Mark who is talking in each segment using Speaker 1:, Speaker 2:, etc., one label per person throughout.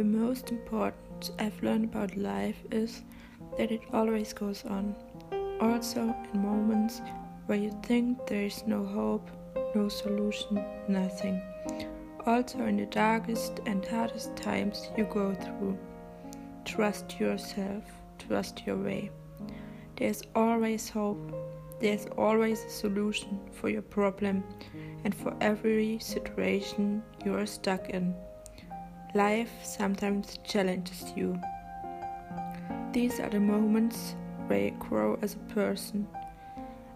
Speaker 1: The most important I've learned about life is that it always goes on. Also, in moments where you think there is no hope, no solution, nothing. Also, in the darkest and hardest times you go through. Trust yourself, trust your way. There's always hope, there's always a solution for your problem and for every situation you are stuck in. Life sometimes challenges you. These are the moments where you grow as a person.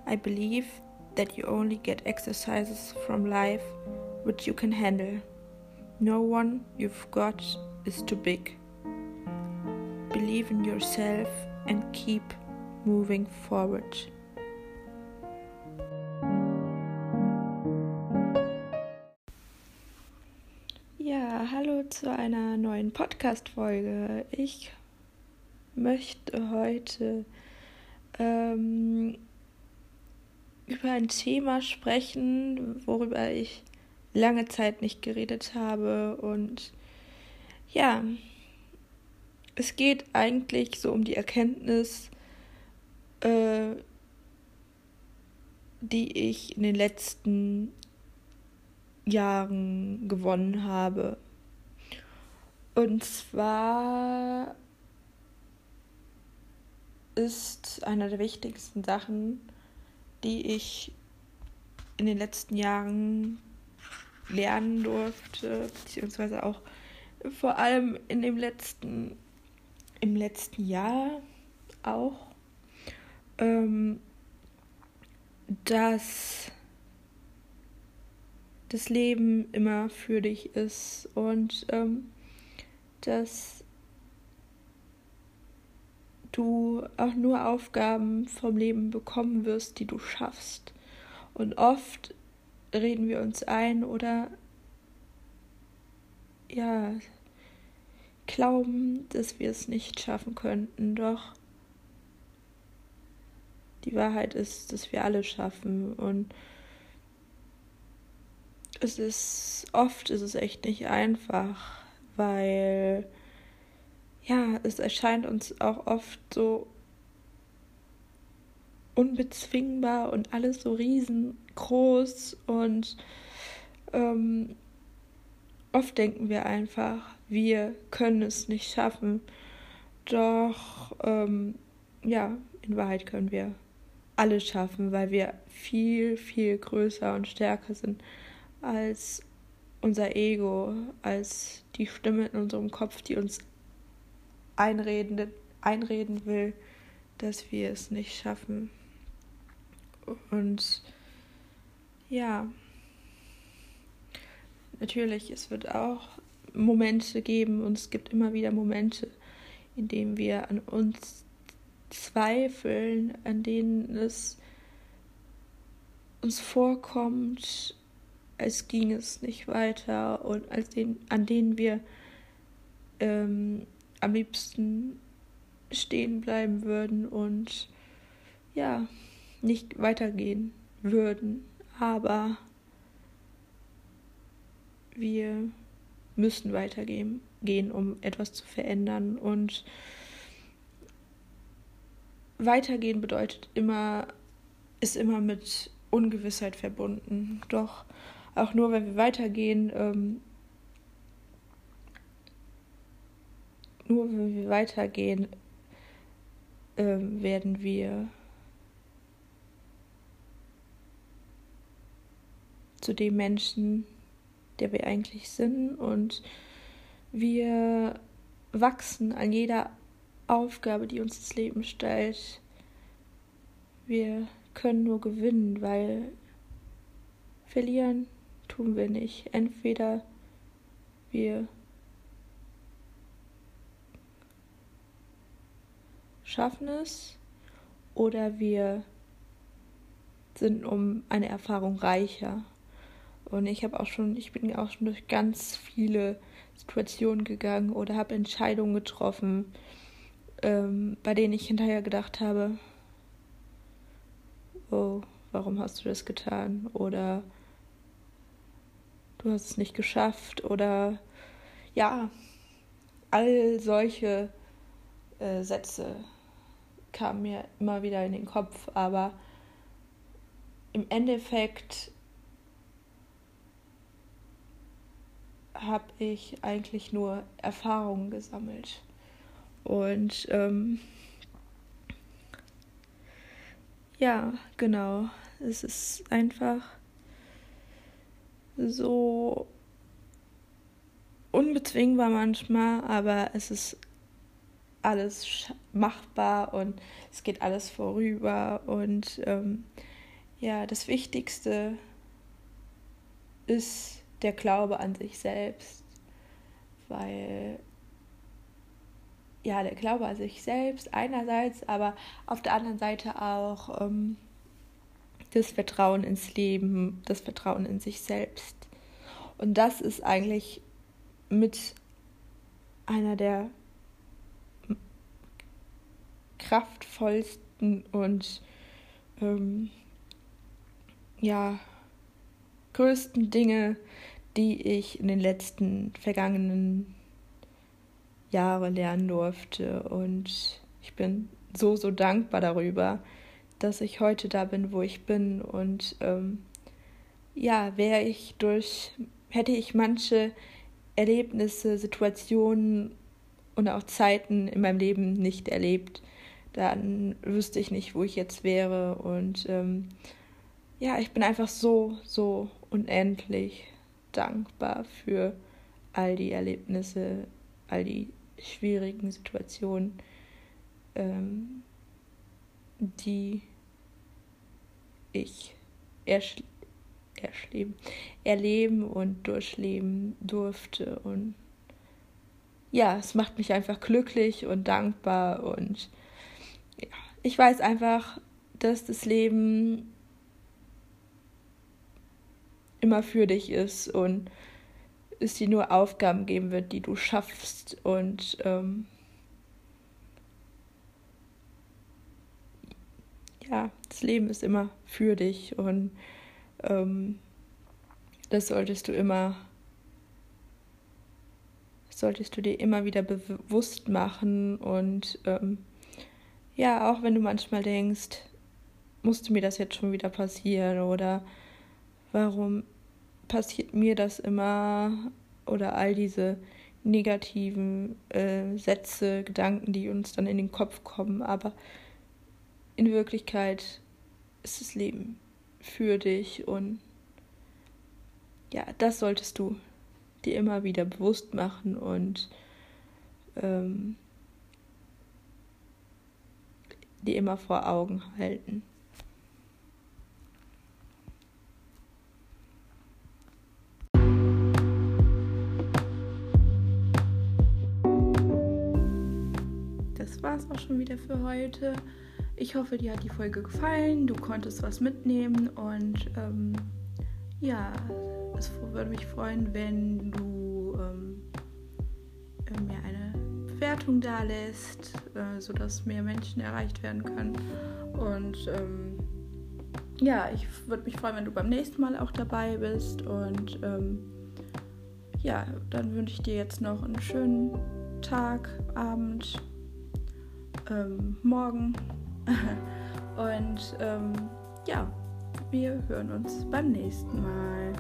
Speaker 1: I believe that you only get exercises from life which you can handle. No one you've got is too big. Believe in yourself and keep moving forward. Einer neuen Podcast-Folge. Ich möchte heute ähm, über ein Thema sprechen, worüber ich lange Zeit nicht geredet habe. Und ja, es geht eigentlich so um die Erkenntnis, äh, die ich in den letzten Jahren gewonnen habe. Und zwar ist einer der wichtigsten Sachen, die ich in den letzten Jahren lernen durfte, beziehungsweise auch vor allem in dem letzten, im letzten Jahr auch, ähm, dass das Leben immer für dich ist. Und ähm, dass du auch nur Aufgaben vom Leben bekommen wirst, die du schaffst. Und oft reden wir uns ein oder ja, glauben, dass wir es nicht schaffen könnten. Doch die Wahrheit ist, dass wir alle schaffen und es ist oft ist es echt nicht einfach, weil ja, es erscheint uns auch oft so unbezwingbar und alles so riesengroß und ähm, oft denken wir einfach, wir können es nicht schaffen. Doch ähm, ja, in Wahrheit können wir alles schaffen, weil wir viel, viel größer und stärker sind als unser Ego, als die Stimme in unserem Kopf, die uns einreden, einreden will, dass wir es nicht schaffen. Und ja, natürlich, es wird auch Momente geben und es gibt immer wieder Momente, in denen wir an uns zweifeln, an denen es uns vorkommt, als ging es nicht weiter und als den, an denen wir ähm, am liebsten stehen bleiben würden und ja, nicht weitergehen würden. Aber wir müssen weitergehen, gehen, um etwas zu verändern. Und weitergehen bedeutet immer, ist immer mit Ungewissheit verbunden. Doch auch nur, wenn wir weitergehen, ähm, nur wenn wir weitergehen, äh, werden wir zu dem Menschen, der wir eigentlich sind und wir wachsen an jeder Aufgabe, die uns das Leben stellt. Wir können nur gewinnen, weil verlieren tun wir nicht. Entweder wir schaffen es oder wir sind um eine Erfahrung reicher. Und ich habe auch schon, ich bin auch schon durch ganz viele Situationen gegangen oder habe Entscheidungen getroffen, ähm, bei denen ich hinterher gedacht habe, oh, warum hast du das getan? Oder du hast es nicht geschafft oder ja, all solche äh, Sätze kamen mir immer wieder in den Kopf, aber im Endeffekt habe ich eigentlich nur Erfahrungen gesammelt. Und ähm, ja, genau. Es ist einfach so unbezwingbar manchmal, aber es ist alles machbar und es geht alles vorüber. Und ähm, ja, das Wichtigste ist der Glaube an sich selbst, weil ja, der Glaube an sich selbst einerseits, aber auf der anderen Seite auch ähm, das Vertrauen ins Leben, das Vertrauen in sich selbst. Und das ist eigentlich mit einer der kraftvollsten und ähm, ja größten Dinge, die ich in den letzten vergangenen Jahre lernen durfte. Und ich bin so, so dankbar darüber, dass ich heute da bin, wo ich bin. Und ähm, ja, wäre ich durch, hätte ich manche Erlebnisse, Situationen und auch Zeiten in meinem Leben nicht erlebt, dann wüsste ich nicht, wo ich jetzt wäre. Und ähm, ja, ich bin einfach so, so unendlich dankbar für all die Erlebnisse, all die schwierigen Situationen, ähm, die ich ersch erleben, erleben und durchleben durfte. Und ja, es macht mich einfach glücklich und dankbar. Und ja, ich weiß einfach, dass das Leben immer für dich ist und es dir nur Aufgaben geben wird, die du schaffst und ähm, ja, das Leben ist immer für dich und ähm, das solltest du immer, solltest du dir immer wieder bewusst machen und ähm, ja, auch wenn du manchmal denkst, musste mir das jetzt schon wieder passieren oder warum passiert mir das immer oder all diese negativen äh, Sätze, Gedanken, die uns dann in den Kopf kommen. Aber in Wirklichkeit ist das Leben für dich und ja, das solltest du dir immer wieder bewusst machen und ähm, dir immer vor Augen halten. war es auch schon wieder für heute. Ich hoffe, dir hat die Folge gefallen, du konntest was mitnehmen und ähm, ja, es würde mich freuen, wenn du ähm, mir eine Bewertung da lässt, äh, sodass mehr Menschen erreicht werden können. Und ähm, ja, ich würde mich freuen, wenn du beim nächsten Mal auch dabei bist. Und ähm, ja, dann wünsche ich dir jetzt noch einen schönen Tag, Abend ähm, morgen. Und ähm, ja, wir hören uns beim nächsten Mal.